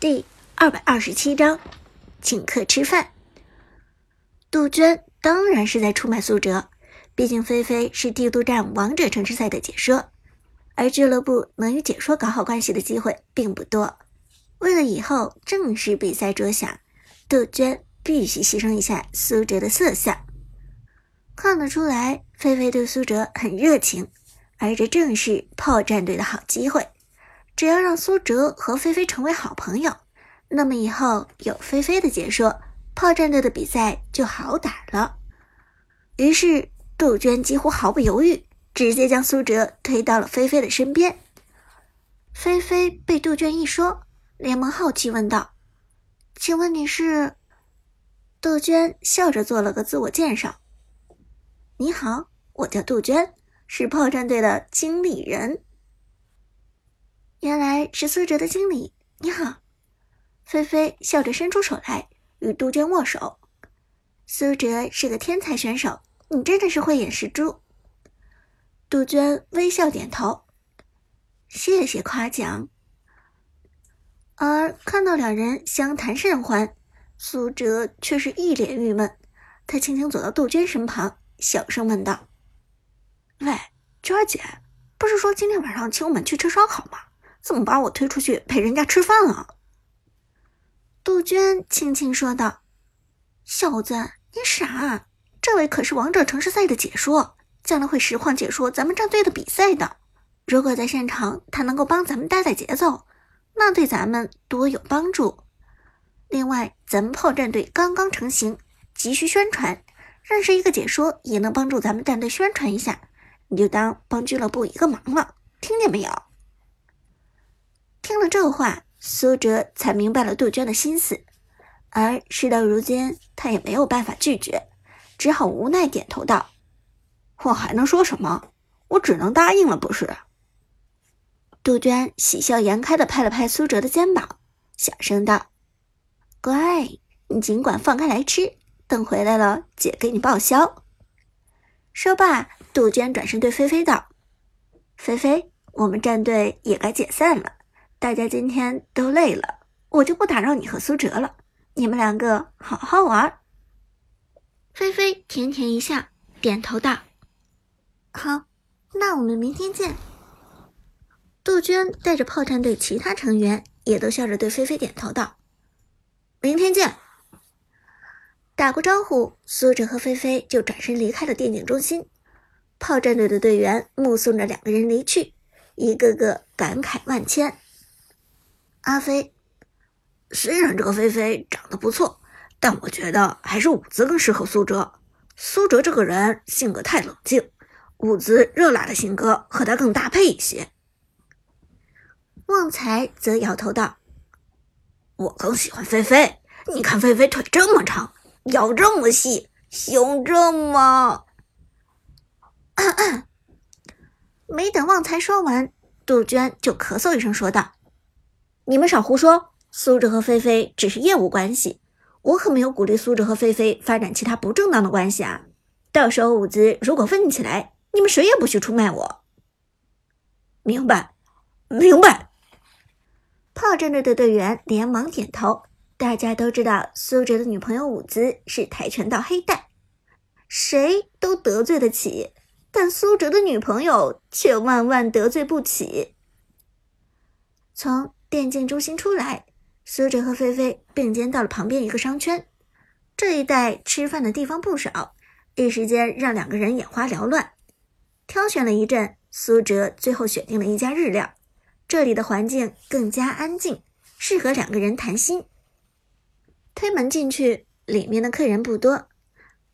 第二百二十七章，请客吃饭。杜鹃当然是在出卖苏哲，毕竟菲菲是帝都站王者城市赛的解说，而俱乐部能与解说搞好关系的机会并不多。为了以后正式比赛着想，杜鹃必须牺牲一下苏哲的色相。看得出来，菲菲对苏哲很热情，而这正是炮战队的好机会。只要让苏哲和菲菲成为好朋友，那么以后有菲菲的解说，炮战队的比赛就好打了。于是杜鹃几乎毫不犹豫，直接将苏哲推到了菲菲的身边。菲菲被杜鹃一说，连忙好奇问道：“请问你是？”杜鹃笑着做了个自我介绍。你好，我叫杜鹃，是炮战队的经理人。原来是苏哲的经理。你好，菲菲笑着伸出手来与杜鹃握手。苏哲是个天才选手，你真的是慧眼识珠。杜鹃微笑点头，谢谢夸奖。而看到两人相谈甚欢，苏哲却是一脸郁闷。他轻轻走到杜鹃身旁。小声问道：“喂，娟儿姐，不是说今天晚上请我们去吃烧烤吗？怎么把我推出去陪人家吃饭了？”杜鹃轻轻说道：“小子，你傻！这位可是王者城市赛的解说，将来会实况解说咱们战队的比赛的。如果在现场他能够帮咱们带带节奏，那对咱们多有帮助。另外，咱们炮战队刚刚成型，急需宣传。”认识一个解说也能帮助咱们战队宣传一下，你就当帮俱乐部一个忙了，听见没有？听了这话，苏哲才明白了杜鹃的心思，而事到如今，他也没有办法拒绝，只好无奈点头道：“我还能说什么？我只能答应了，不是？”杜鹃喜笑颜开的拍了拍苏哲的肩膀，小声道：“乖，你尽管放开来吃。”等回来了，姐给你报销。说罢，杜鹃转身对菲菲道：“菲菲，我们战队也该解散了，大家今天都累了，我就不打扰你和苏哲了。你们两个好好玩。”菲菲甜甜一笑，点头道：“好，那我们明天见。”杜鹃带着炮战队其他成员也都笑着对菲菲点头道：“明天见。”打过招呼，苏哲和菲菲就转身离开了电竞中心。炮战队的队员目送着两个人离去，一个个感慨万千。阿飞，虽然这个菲菲长得不错，但我觉得还是伍兹更适合苏哲。苏哲这个人性格太冷静，伍兹热辣的性格和他更搭配一些。旺财则摇头道：“我更喜欢菲菲，你看菲菲腿这么长。”腰这么细，胸这么…… 没等旺财说完，杜鹃就咳嗽一声说道：“你们少胡说！苏哲和菲菲只是业务关系，我可没有鼓励苏哲和菲菲发展其他不正当的关系啊！到时候伍兹如果问起来，你们谁也不许出卖我。”明白，明白。炮战队的队员连忙点头。大家都知道苏哲的女朋友伍兹是跆拳道黑带，谁都得罪得起，但苏哲的女朋友却万万得罪不起。从电竞中心出来，苏哲和菲菲并肩到了旁边一个商圈。这一带吃饭的地方不少，一时间让两个人眼花缭乱。挑选了一阵，苏哲最后选定了一家日料，这里的环境更加安静，适合两个人谈心。推门进去，里面的客人不多，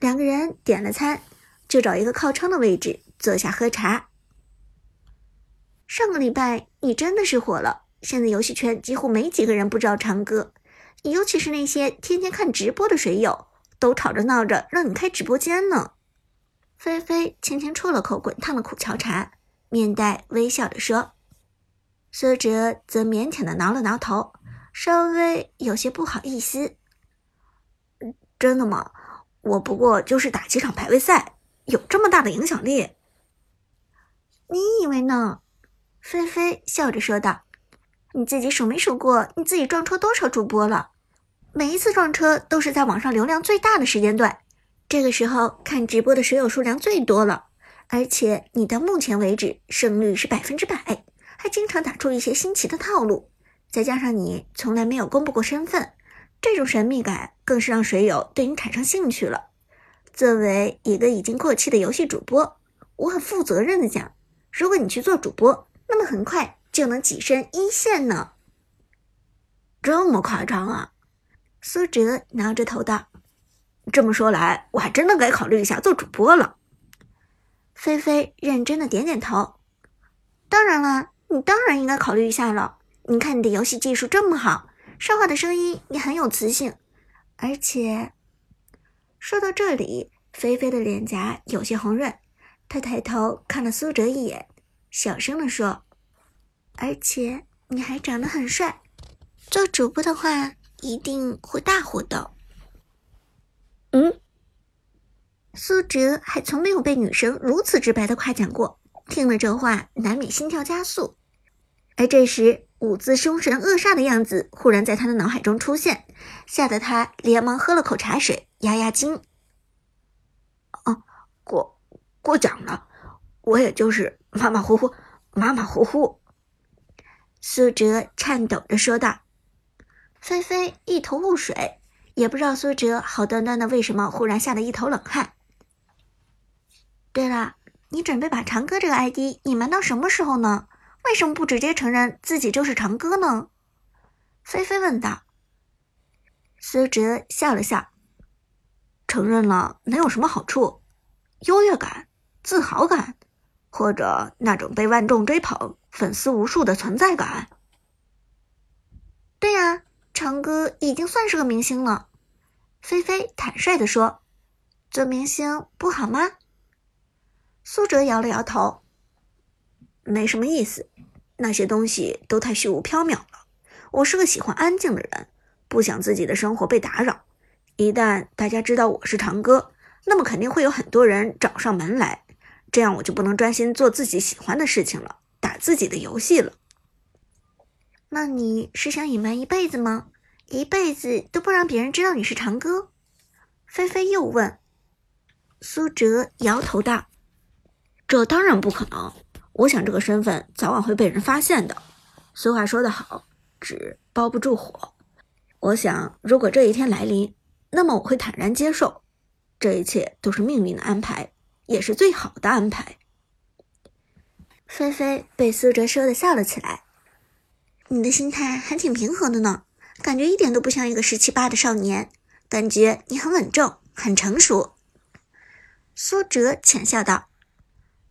两个人点了餐，就找一个靠窗的位置坐下喝茶。上个礼拜你真的是火了，现在游戏圈几乎没几个人不知道长歌，尤其是那些天天看直播的水友，都吵着闹着让你开直播间呢。菲菲轻轻啜了口滚烫的苦荞茶，面带微笑的说。苏哲则腼腆的挠了挠头，稍微有些不好意思。真的吗？我不过就是打几场排位赛，有这么大的影响力？你以为呢？菲菲笑着说道。你自己数没数过，你自己撞车多少主播了？每一次撞车都是在网上流量最大的时间段，这个时候看直播的水友数量最多了。而且你到目前为止胜率是百分之百，还经常打出一些新奇的套路，再加上你从来没有公布过身份，这种神秘感更是让水友对你产生兴趣了。作为一个已经过气的游戏主播，我很负责任的讲，如果你去做主播，那么很快就能跻身一线呢。这么夸张啊？苏哲挠着头道：“这么说来，我还真的该考虑一下做主播了。”菲菲认真的点点头，当然了，你当然应该考虑一下了。你看你的游戏技术这么好，说话的声音也很有磁性，而且……说到这里，菲菲的脸颊有些红润，她抬头看了苏哲一眼，小声的说：“而且你还长得很帅，做主播的话一定会大火的。”嗯。苏哲还从没有被女生如此直白的夸奖过，听了这话，难免心跳加速。而这时，舞姿凶神恶煞的样子忽然在他的脑海中出现，吓得他连忙喝了口茶水压压惊。哦，过过奖了，我也就是马马虎虎，马马虎虎。苏哲颤抖着说道。菲菲一头雾水，也不知道苏哲好端端的为什么忽然吓得一头冷汗。对了，你准备把长歌这个 ID 隐瞒到什么时候呢？为什么不直接承认自己就是长歌呢？菲菲问道。苏哲笑了笑，承认了能有什么好处？优越感、自豪感，或者那种被万众追捧、粉丝无数的存在感？对呀，长歌已经算是个明星了。菲菲坦率的说：“做明星不好吗？”苏哲摇了摇头，没什么意思，那些东西都太虚无缥缈了。我是个喜欢安静的人，不想自己的生活被打扰。一旦大家知道我是长歌，那么肯定会有很多人找上门来，这样我就不能专心做自己喜欢的事情了，打自己的游戏了。那你是想隐瞒一辈子吗？一辈子都不让别人知道你是长歌？菲菲又问。苏哲摇头道。这当然不可能。我想这个身份早晚会被人发现的。俗话说得好，纸包不住火。我想，如果这一天来临，那么我会坦然接受，这一切都是命运的安排，也是最好的安排。菲菲被苏哲说的笑了起来。你的心态还挺平和的呢，感觉一点都不像一个十七八的少年，感觉你很稳重，很成熟。苏哲浅笑道。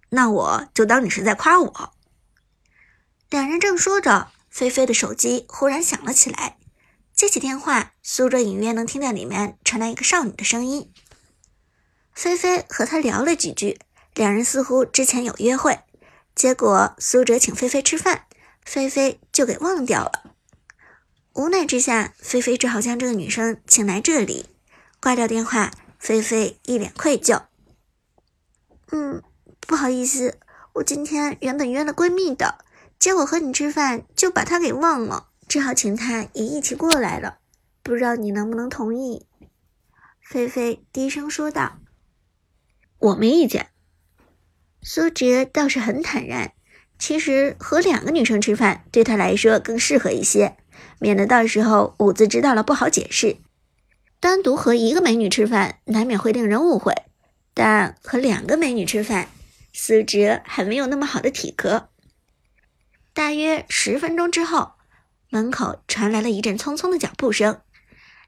那我就当你是在夸我。两人正说着，菲菲的手机忽然响了起来。接起电话，苏哲隐约能听到里面传来一个少女的声音。菲菲和他聊了几句，两人似乎之前有约会。结果苏哲请菲菲吃饭，菲菲就给忘掉了。无奈之下，菲菲只好将这个女生请来这里。挂掉电话，菲菲一脸愧疚。嗯。不好意思，我今天原本约了闺蜜的，结果和你吃饭就把她给忘了，只好请她也一起过来了。不知道你能不能同意？菲菲低声说道。我没意见。苏哲倒是很坦然，其实和两个女生吃饭对他来说更适合一些，免得到时候舞姿知道了不好解释。单独和一个美女吃饭难免会令人误会，但和两个美女吃饭。苏哲还没有那么好的体格。大约十分钟之后，门口传来了一阵匆匆的脚步声，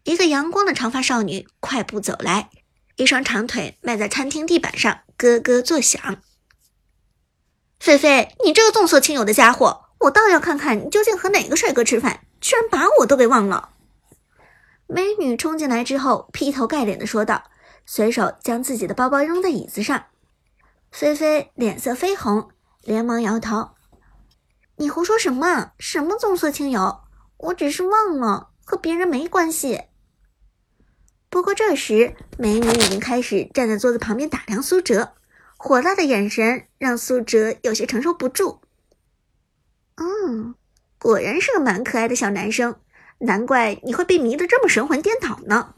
一个阳光的长发少女快步走来，一双长腿迈在餐厅地板上咯咯作响。菲菲，你这个重色轻友的家伙，我倒要看看你究竟和哪个帅哥吃饭，居然把我都给忘了！美女冲进来之后，劈头盖脸的说道，随手将自己的包包扔在椅子上。菲菲脸色绯红，连忙摇头：“你胡说什么？什么重色轻友？我只是忘了，和别人没关系。”不过这时，美女已经开始站在桌子旁边打量苏哲，火辣的眼神让苏哲有些承受不住。“嗯，果然是个蛮可爱的小男生，难怪你会被迷得这么神魂颠倒呢。